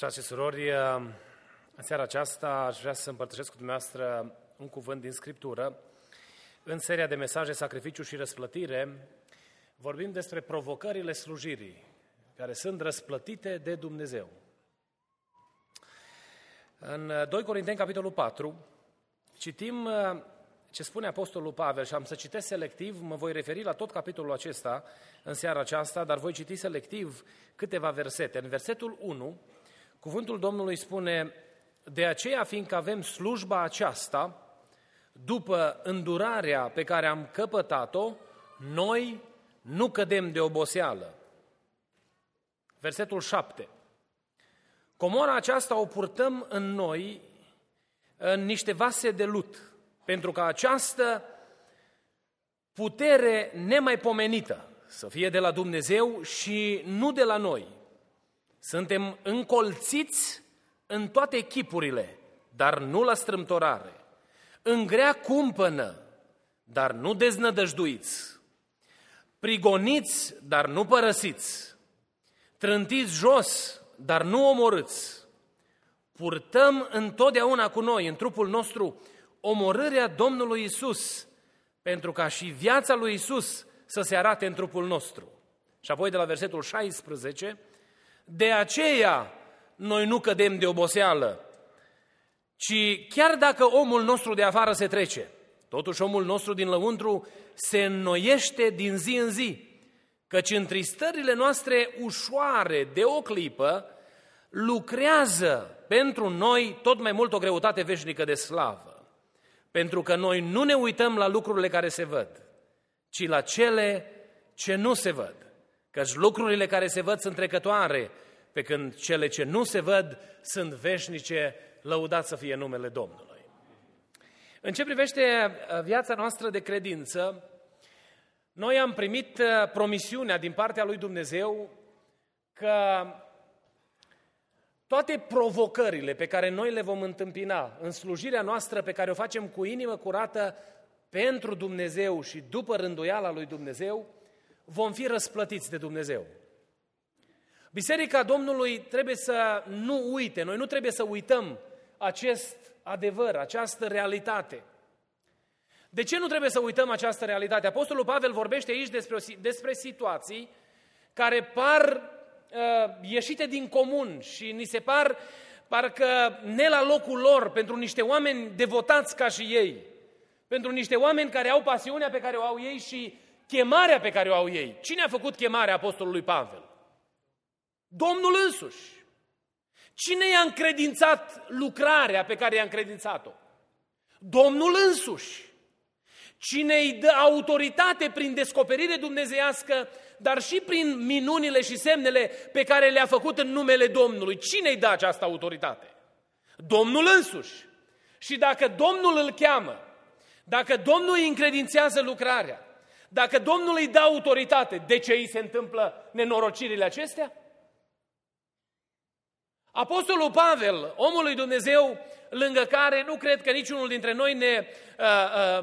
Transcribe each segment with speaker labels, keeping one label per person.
Speaker 1: Frate și surori, în seara aceasta aș vrea să împărtășesc cu dumneavoastră un cuvânt din Scriptură. În seria de mesaje Sacrificiu și Răsplătire vorbim despre provocările slujirii, care sunt răsplătite de Dumnezeu. În 2 Corinteni, capitolul 4, citim ce spune Apostolul Pavel și am să citesc selectiv, mă voi referi la tot capitolul acesta în seara aceasta, dar voi citi selectiv câteva versete. În versetul 1, Cuvântul Domnului spune, de aceea, fiindcă avem slujba aceasta, după îndurarea pe care am căpătat-o, noi nu cădem de oboseală. Versetul 7. Comora aceasta o purtăm în noi în niște vase de lut, pentru că această putere nemaipomenită să fie de la Dumnezeu și nu de la noi. Suntem încolțiți în toate echipurile, dar nu la strâmtorare. În grea cumpănă, dar nu deznădăjduiți. Prigoniți, dar nu părăsiți. Trântiți jos, dar nu omorâți. Purtăm întotdeauna cu noi, în trupul nostru, omorârea Domnului Isus, pentru ca și viața lui Isus să se arate în trupul nostru. Și apoi de la versetul 16, de aceea noi nu cădem de oboseală, ci chiar dacă omul nostru de afară se trece, totuși omul nostru din lăuntru se înnoiește din zi în zi, căci întristările noastre ușoare de o clipă lucrează pentru noi tot mai mult o greutate veșnică de slavă. Pentru că noi nu ne uităm la lucrurile care se văd, ci la cele ce nu se văd. Căci lucrurile care se văd sunt trecătoare, pe când cele ce nu se văd sunt veșnice, lăudat să fie numele Domnului. În ce privește uh, viața noastră de credință, noi am primit uh, promisiunea din partea lui Dumnezeu că toate provocările pe care noi le vom întâmpina în slujirea noastră pe care o facem cu inimă curată pentru Dumnezeu și după rânduiala lui Dumnezeu, vom fi răsplătiți de Dumnezeu. Biserica Domnului trebuie să nu uite, noi nu trebuie să uităm acest adevăr, această realitate. De ce nu trebuie să uităm această realitate? Apostolul Pavel vorbește aici despre, despre situații care par uh, ieșite din comun și ni se par parcă ne la locul lor pentru niște oameni devotați ca și ei, pentru niște oameni care au pasiunea pe care o au ei și chemarea pe care o au ei. Cine a făcut chemarea apostolului Pavel? Domnul însuși. Cine i-a încredințat lucrarea pe care i-a încredințat-o? Domnul însuși. Cine îi dă autoritate prin descoperire dumnezeiască, dar și prin minunile și semnele pe care le-a făcut în numele Domnului. Cine îi dă această autoritate? Domnul însuși. Și dacă Domnul îl cheamă, dacă Domnul îi încredințează lucrarea, dacă Domnul îi dă autoritate, de ce îi se întâmplă nenorocirile acestea? Apostolul Pavel, omul lui Dumnezeu, lângă care nu cred că niciunul dintre noi ne, uh,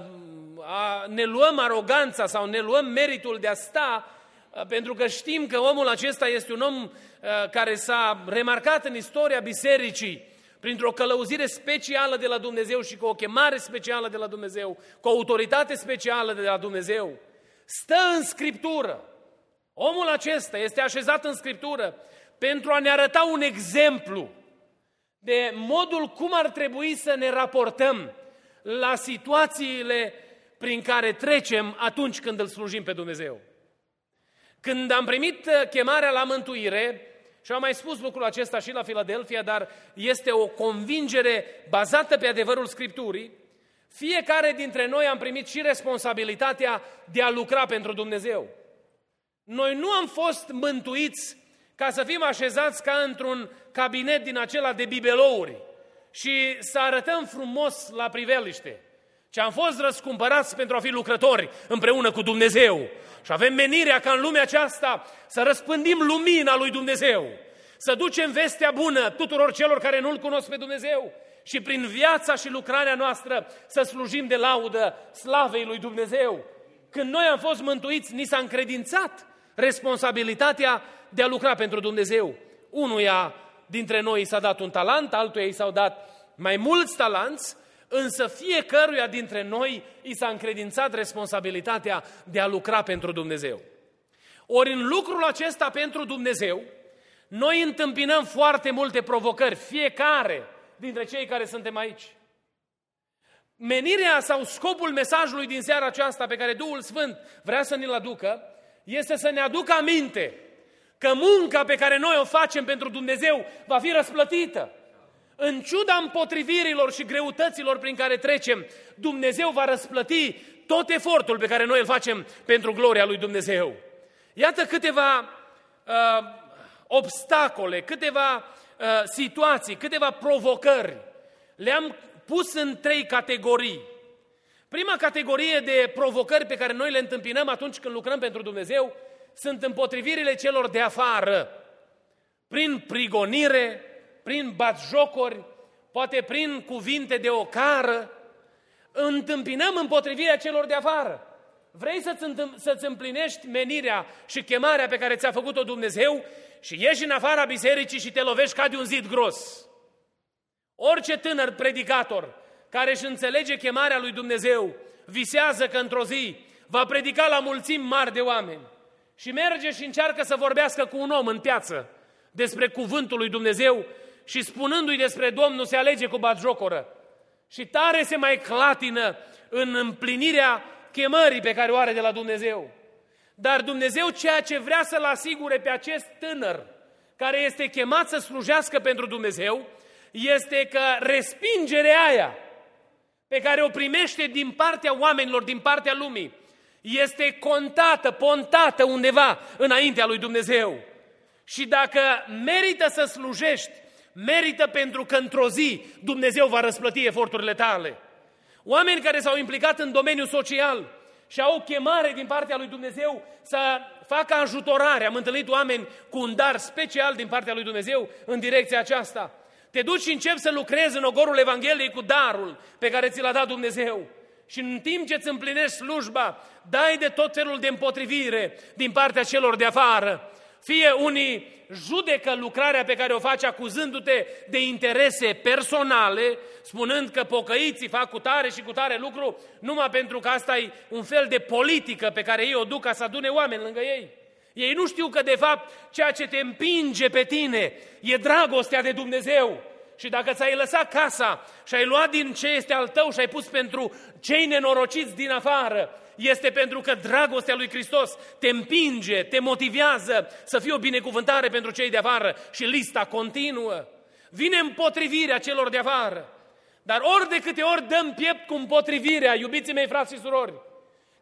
Speaker 1: uh, ne luăm aroganța sau ne luăm meritul de a sta, uh, pentru că știm că omul acesta este un om uh, care s-a remarcat în istoria bisericii printr-o călăuzire specială de la Dumnezeu și cu o chemare specială de la Dumnezeu, cu o autoritate specială de la Dumnezeu. Stă în Scriptură. Omul acesta este așezat în Scriptură pentru a ne arăta un exemplu de modul cum ar trebui să ne raportăm la situațiile prin care trecem atunci când îl slujim pe Dumnezeu. Când am primit uh, chemarea la mântuire, și am mai spus lucrul acesta și la Filadelfia, dar este o convingere bazată pe adevărul Scripturii, Fiecare dintre noi am primit și responsabilitatea de a lucra pentru Dumnezeu. Noi nu am fost mântuiți ca să fim așezați ca într-un cabinet din acela de bibelouri și să arătăm frumos la priveliște, ci am fost răscumpărați pentru a fi lucrători împreună cu Dumnezeu. Și avem menirea ca în lumea aceasta să răspândim lumina lui Dumnezeu, să ducem vestea bună tuturor celor care nu-L cunosc pe Dumnezeu și prin viața și lucrarea noastră să slujim de laudă slavei lui Dumnezeu. Când noi am fost mântuiți, ni s-a încredințat responsabilitatea de a lucra pentru Dumnezeu. Unuia dintre noi s-a dat un talent, altuia i s-au dat mai mulți talanți, însă fiecăruia dintre noi i s-a încredințat responsabilitatea de a lucra pentru Dumnezeu. Ori în lucrul acesta pentru Dumnezeu, noi întâmpinăm foarte multe provocări, fiecare dintre cei care suntem aici. Menirea sau scopul mesajului din seara aceasta pe care Duhul Sfânt vrea să ne-l aducă, este să ne aducă aminte că munca pe care noi o facem pentru Dumnezeu va fi răsplătită. În ciuda împotrivirilor și greutăților prin care trecem, Dumnezeu va răsplăti tot efortul pe care noi îl facem pentru gloria lui Dumnezeu. Iată câteva uh, obstacole, câteva uh, situații, câteva provocări. Le-am pus în trei categorii. Prima categorie de provocări pe care noi le întâmpinăm atunci când lucrăm pentru Dumnezeu sunt împotrivirile celor de afară. Prin prigonire, prin batjocori, poate prin cuvinte de ocară, întâmpinăm împotrivirea celor de afară. Vrei să-ți, să împlinești menirea și chemarea pe care ți-a făcut-o Dumnezeu și ieși în afara bisericii și te lovești ca de un zid gros. Orice tânăr predicator care își înțelege chemarea lui Dumnezeu visează că într-o zi va predica la mulțimi mari de oameni și merge și încearcă să vorbească cu un om în piață despre cuvântul lui Dumnezeu și spunându-i despre Domnul se alege cu batjocoră și tare se mai clatină în împlinirea chemării pe care o are de la Dumnezeu. Dar Dumnezeu ceea ce vrea să-l asigure pe acest tânăr care este chemat să slujească pentru Dumnezeu, este că respingerea aia pe care o primește din partea oamenilor, din partea lumii, este contată, pontată undeva înaintea lui Dumnezeu. Și dacă merită să slujești, merită pentru că într-o zi Dumnezeu va răsplăti eforturile tale. Oameni care s-au implicat în domeniul social și au o chemare din partea lui Dumnezeu să facă ajutorare. Am întâlnit oameni cu un dar special din partea lui Dumnezeu în direcția aceasta. Te duci și începi să lucrezi în ogorul Evangheliei cu darul pe care ți l-a dat Dumnezeu. Și în timp ce îți împlinești slujba, dai de tot felul de împotrivire din partea celor de afară. Fie unii judecă lucrarea pe care o faci acuzându-te de interese personale, spunând că pocăiții fac cu tare și cu tare lucru, numai pentru că asta e un fel de politică pe care ei o duc ca să adune oameni lângă ei. Ei nu știu că, de fapt, ceea ce te împinge pe tine e dragostea de Dumnezeu. Și dacă ți-ai lăsat casa și ai luat din ce este al tău și ai pus pentru cei nenorociți din afară, este pentru că dragostea lui Hristos te împinge, te motivează să fii o binecuvântare pentru cei de afară și lista continuă. Vine împotrivirea celor de afară. Dar ori de câte ori dăm piept cu împotrivirea, iubiții mei frați și surori,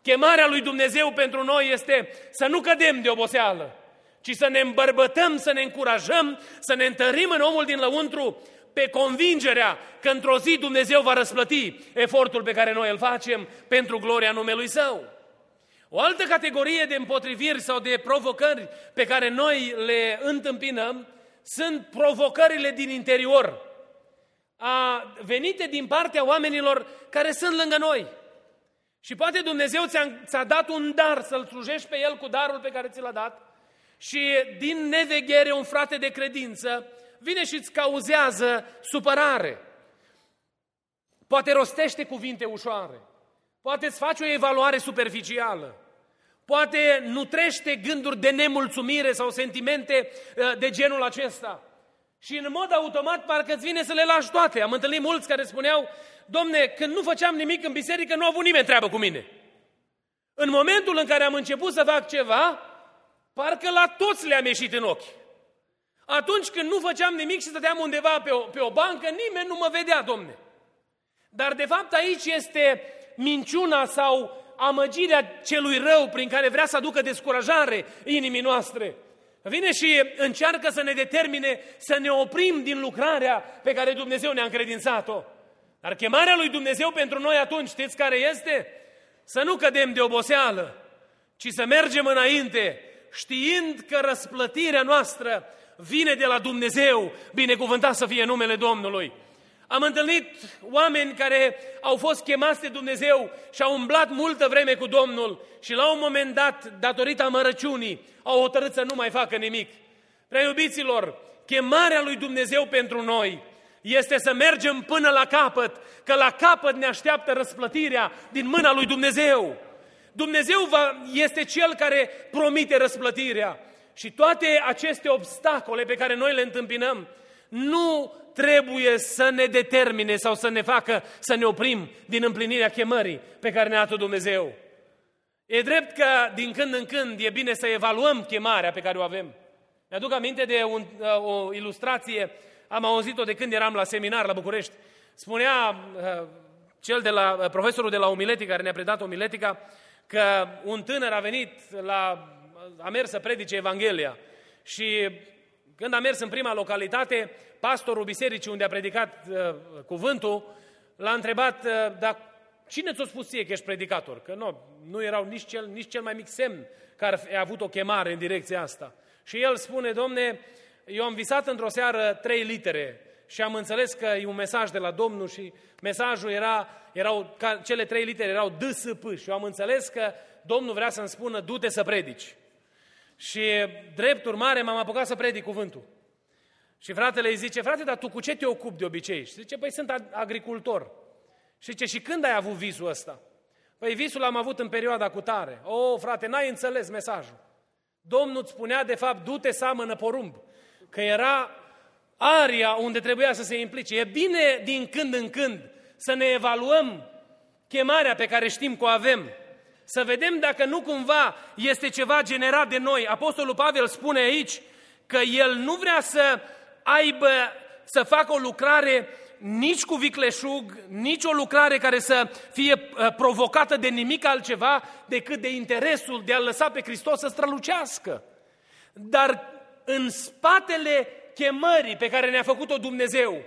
Speaker 1: chemarea lui Dumnezeu pentru noi este să nu cădem de oboseală, ci să ne îmbărbătăm, să ne încurajăm, să ne întărim în omul din lăuntru pe convingerea că într-o zi Dumnezeu va răsplăti efortul pe care noi îl facem pentru gloria numelui Său. O altă categorie de împotriviri sau de provocări pe care noi le întâmpinăm sunt provocările din interior, a, venite din partea oamenilor care sunt lângă noi. Și poate Dumnezeu ți-a, ți-a dat un dar să-L slujești pe El cu darul pe care ți l-a dat și din neveghere un frate de credință vine și îți cauzează supărare. Poate rostește cuvinte ușoare. Poate îți face o evaluare superficială. Poate nutrește gânduri de nemulțumire sau sentimente uh, de genul acesta. Și în mod automat parcă îți vine să le lași toate. Am întâlnit mulți care spuneau, domne, când nu făceam nimic în biserică, nu a avut nimeni treabă cu mine. În momentul în care am început să fac ceva, parcă la toți le-am ieșit în ochi. Atunci când nu făceam nimic și stăteam undeva pe o, pe o bancă, nimeni nu mă vedea, domne. Dar de fapt aici este minciuna sau amăgirea celui rău prin care vrea să aducă descurajare inimii noastre. Vine și încearcă să ne determine să ne oprim din lucrarea pe care Dumnezeu ne-a încredințat-o. Dar chemarea lui Dumnezeu pentru noi atunci, știți care este? Să nu cădem de oboseală, ci să mergem înainte, știind că răsplătirea noastră vine de la Dumnezeu, binecuvântat să fie numele Domnului. Am întâlnit oameni care au fost chemați de Dumnezeu și au umblat multă vreme cu Domnul și la un moment dat, datorită amărăciunii, au hotărât să nu mai facă nimic. Prea iubiților, chemarea lui Dumnezeu pentru noi este să mergem până la capăt, că la capăt ne așteaptă răsplătirea din mâna lui Dumnezeu. Dumnezeu va, este Cel care promite răsplătirea. Și toate aceste obstacole pe care noi le întâmpinăm nu trebuie să ne determine sau să ne facă să ne oprim din împlinirea chemării pe care ne-a dat Dumnezeu. E drept că din când în când e bine să evaluăm chemarea pe care o avem. Mi-aduc aminte de un, o ilustrație, am auzit-o de când eram la seminar la București. Spunea uh, cel de la, uh, profesorul de la Omiletica, care ne-a predat Omiletica, că un tânăr a venit la, a mers să predice Evanghelia și când a mers în prima localitate, pastorul bisericii unde a predicat uh, cuvântul l-a întrebat, uh, dar cine ți-a spus ție că ești predicator? Că nu, nu erau nici cel, nici cel mai mic semn care a avut o chemare în direcția asta. Și el spune, domne, eu am visat într-o seară trei litere și am înțeles că e un mesaj de la Domnul și mesajul era, erau, cele trei litere erau D, S, P și eu am înțeles că Domnul vrea să-mi spună, du-te să predici. Și drept urmare m-am apucat să predic cuvântul. Și fratele îi zice, frate, dar tu cu ce te ocupi de obicei? Și zice, păi sunt agricultor. Și zice, și când ai avut visul ăsta? Păi visul l-am avut în perioada cu tare. O, oh, frate, n-ai înțeles mesajul. Domnul îți spunea, de fapt, du-te seamănă porumb. Că era aria unde trebuia să se implice. E bine din când în când să ne evaluăm chemarea pe care știm că o avem. Să vedem dacă nu cumva este ceva generat de noi. Apostolul Pavel spune aici că el nu vrea să aibă, să facă o lucrare nici cu vicleșug, nici o lucrare care să fie uh, provocată de nimic altceva decât de interesul de a lăsa pe Hristos să strălucească. Dar în spatele chemării pe care ne-a făcut-o Dumnezeu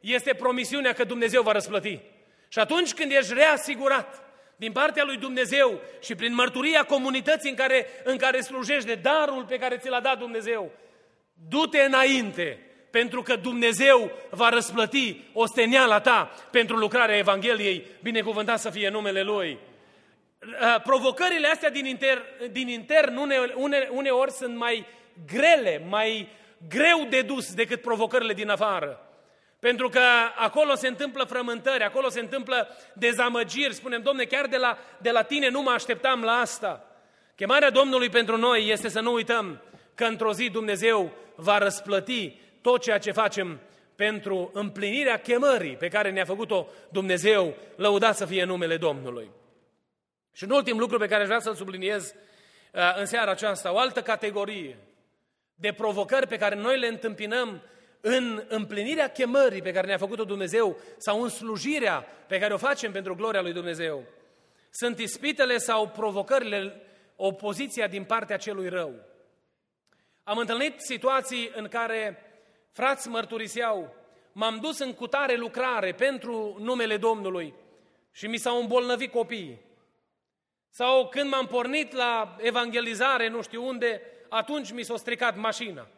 Speaker 1: este promisiunea că Dumnezeu va răsplăti. Și atunci când ești reasigurat din partea lui Dumnezeu și prin mărturia comunității în care, în care slujești de darul pe care ți l-a dat Dumnezeu, du-te înainte, pentru că Dumnezeu va răsplăti osteniala ta pentru lucrarea Evangheliei, binecuvântat să fie numele Lui. Uh, provocările astea din, inter, din intern une, une, uneori sunt mai grele, mai greu de dus decât provocările din afară. Pentru că acolo se întâmplă frământări, acolo se întâmplă dezamăgiri. Spunem, Domne, chiar de la, de la tine nu mă așteptam la asta. Chemarea Domnului pentru noi este să nu uităm că într-o zi Dumnezeu va răsplăti tot ceea ce facem pentru împlinirea chemării pe care ne-a făcut-o Dumnezeu, lăudat să fie numele Domnului. Și un ultim lucru pe care aș vrea să-l subliniez uh, în seara aceasta, o altă categorie de provocări pe care noi le întâmpinăm în împlinirea chemării pe care ne-a făcut-o Dumnezeu sau în slujirea pe care o facem pentru gloria lui Dumnezeu. Sunt ispitele sau provocările, opoziția din partea celui rău. Am întâlnit situații în care frați mărturiseau, m-am dus în cutare lucrare pentru numele Domnului și mi s-au îmbolnăvit copiii. Sau când m-am pornit la evangelizare, nu știu unde, atunci mi s-a stricat mașina.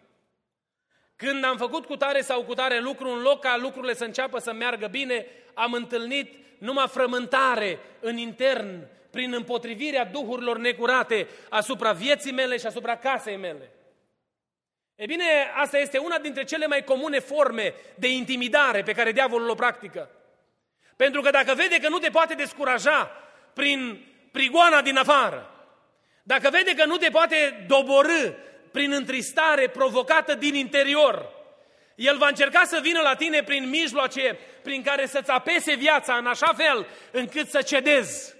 Speaker 1: Când am făcut cu tare sau cu tare lucru, în loc ca lucrurile să înceapă să meargă bine, am întâlnit numai frământare în intern, prin împotrivirea duhurilor necurate asupra vieții mele și asupra casei mele. E bine, asta este una dintre cele mai comune forme de intimidare pe care diavolul o practică. Pentru că dacă vede că nu te poate descuraja prin prigoana din afară, dacă vede că nu te poate doborâ prin întristare provocată din interior, el va încerca să vină la tine prin mijloace prin care să-ți apese viața în așa fel încât să cedezi.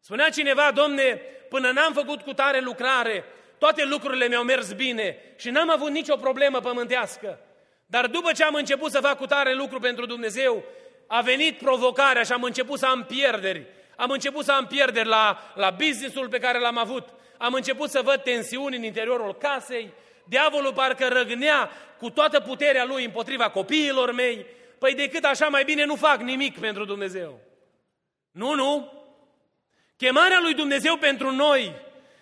Speaker 1: Spunea cineva, domne, până n-am făcut cu tare lucrare, toate lucrurile mi-au mers bine și n-am avut nicio problemă pământească. Dar după ce am început să fac cu tare lucru pentru Dumnezeu, a venit provocarea și am început să am pierderi. Am început să am pierderi la, la businessul pe care l-am avut. Am început să văd tensiuni în interiorul casei. Diavolul parcă răgnea cu toată puterea lui împotriva copiilor mei. Păi decât așa mai bine nu fac nimic pentru Dumnezeu. Nu, nu. Chemarea lui Dumnezeu pentru noi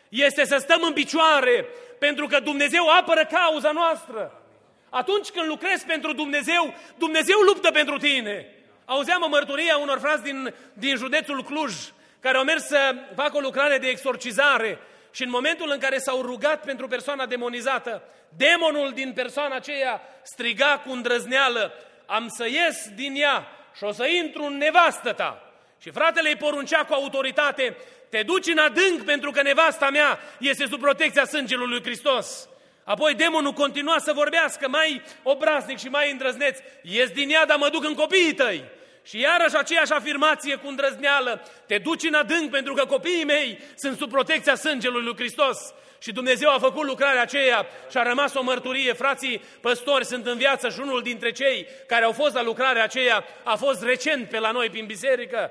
Speaker 1: este să stăm în picioare, pentru că Dumnezeu apără cauza noastră. Atunci când lucrezi pentru Dumnezeu, Dumnezeu luptă pentru tine. Auzeam o mărturie a unor frați din, din județul Cluj, care au mers să facă o lucrare de exorcizare și în momentul în care s-au rugat pentru persoana demonizată, demonul din persoana aceea striga cu îndrăzneală, am să ies din ea și o să intru în nevastă ta. Și fratele îi poruncea cu autoritate, te duci în adânc pentru că nevasta mea este sub protecția sângelui lui Hristos. Apoi demonul continua să vorbească mai obraznic și mai îndrăzneț. Ies din ea, dar mă duc în copiii tăi. Și iarăși aceeași afirmație cu îndrăzneală. Te duci în adânc pentru că copiii mei sunt sub protecția sângelui lui Hristos. Și Dumnezeu a făcut lucrarea aceea și a rămas o mărturie. Frații păstori sunt în viață și unul dintre cei care au fost la lucrarea aceea a fost recent pe la noi prin biserică.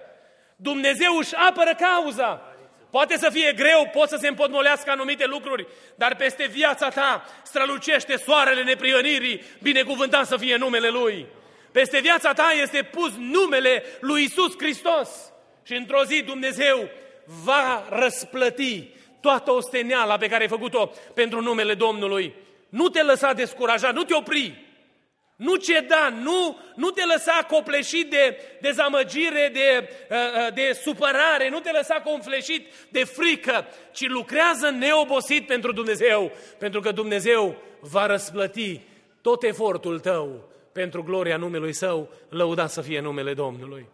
Speaker 1: Dumnezeu își apără cauza. Poate să fie greu, pot să se împotmolească anumite lucruri, dar peste viața ta strălucește soarele neprihănirii, binecuvântat să fie numele Lui. Peste viața ta este pus numele lui Isus Hristos. Și într-o zi Dumnezeu va răsplăti toată osteneala pe care ai făcut-o pentru numele Domnului. Nu te lăsa descurajat, nu te opri. Nu ceda, nu, nu te lăsa copleșit de dezamăgire, de, uh, uh, de supărare, nu te lăsa confleșit de frică, ci lucrează neobosit pentru Dumnezeu, pentru că Dumnezeu va răsplăti tot efortul tău pentru gloria numelui Său, lăudat să fie numele Domnului.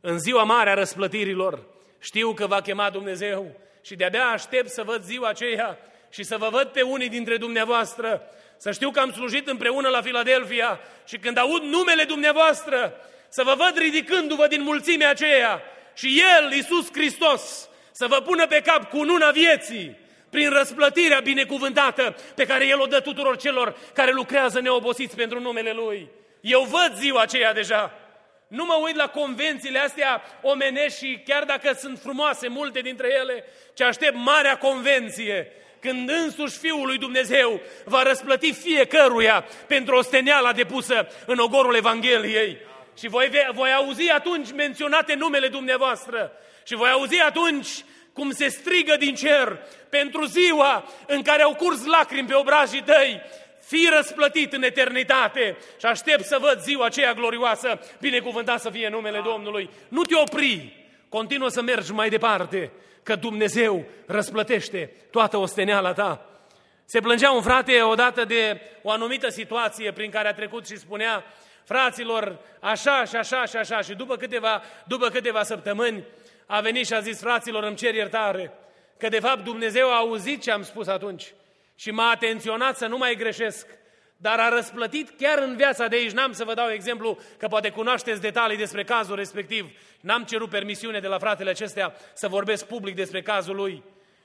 Speaker 1: În ziua mare a răsplătirilor, știu că va chema Dumnezeu și de-abia aștept să văd ziua aceea și să vă văd pe unii dintre dumneavoastră să știu că am slujit împreună la Filadelfia și când aud numele dumneavoastră, să vă văd ridicându-vă din mulțimea aceea și El, Iisus Hristos, să vă pună pe cap cu una vieții, prin răsplătirea binecuvântată pe care El o dă tuturor celor care lucrează neobosiți pentru numele Lui. Eu văd ziua aceea deja. Nu mă uit la convențiile astea omenești și chiar dacă sunt frumoase multe dintre ele, ci aștept marea convenție când însuși Fiul lui Dumnezeu va răsplăti fiecăruia pentru osteneala depusă în ogorul Evangheliei. Și voi, voi auzi atunci menționate numele dumneavoastră și voi auzi atunci cum se strigă din cer pentru ziua în care au curs lacrimi pe obrajii tăi, fi răsplătit în eternitate și aștept să văd ziua aceea glorioasă, binecuvântat să fie numele Domnului. Nu te opri, continuă să mergi mai departe, că Dumnezeu răsplătește toată osteneala ta. Se plângea un frate odată de o anumită situație prin care a trecut și spunea, fraților, așa și așa și așa și după câteva, după câteva săptămâni a venit și a zis, fraților, îmi cer iertare, că de fapt Dumnezeu a auzit ce am spus atunci și m-a atenționat să nu mai greșesc dar a răsplătit chiar în viața de aici. N-am să vă dau exemplu, că poate cunoașteți detalii despre cazul respectiv. N-am cerut permisiune de la fratele acestea să vorbesc public despre cazul lui.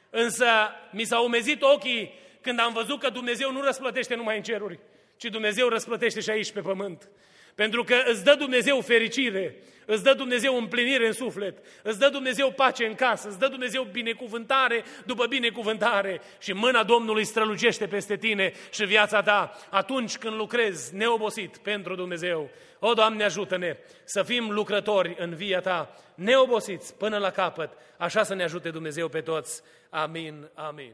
Speaker 1: Însă mi s-au umezit ochii când am văzut că Dumnezeu nu răsplătește numai în ceruri, ci Dumnezeu răsplătește și aici pe pământ. Pentru că îți dă Dumnezeu fericire, îți dă Dumnezeu împlinire în suflet, îți dă Dumnezeu pace în casă, îți dă Dumnezeu binecuvântare după binecuvântare și mâna Domnului strălucește peste tine și viața ta atunci când lucrezi neobosit pentru Dumnezeu. O, Doamne, ajută-ne să fim lucrători în via Ta, neobosiți până la capăt, așa să ne ajute Dumnezeu pe toți. Amin, amin.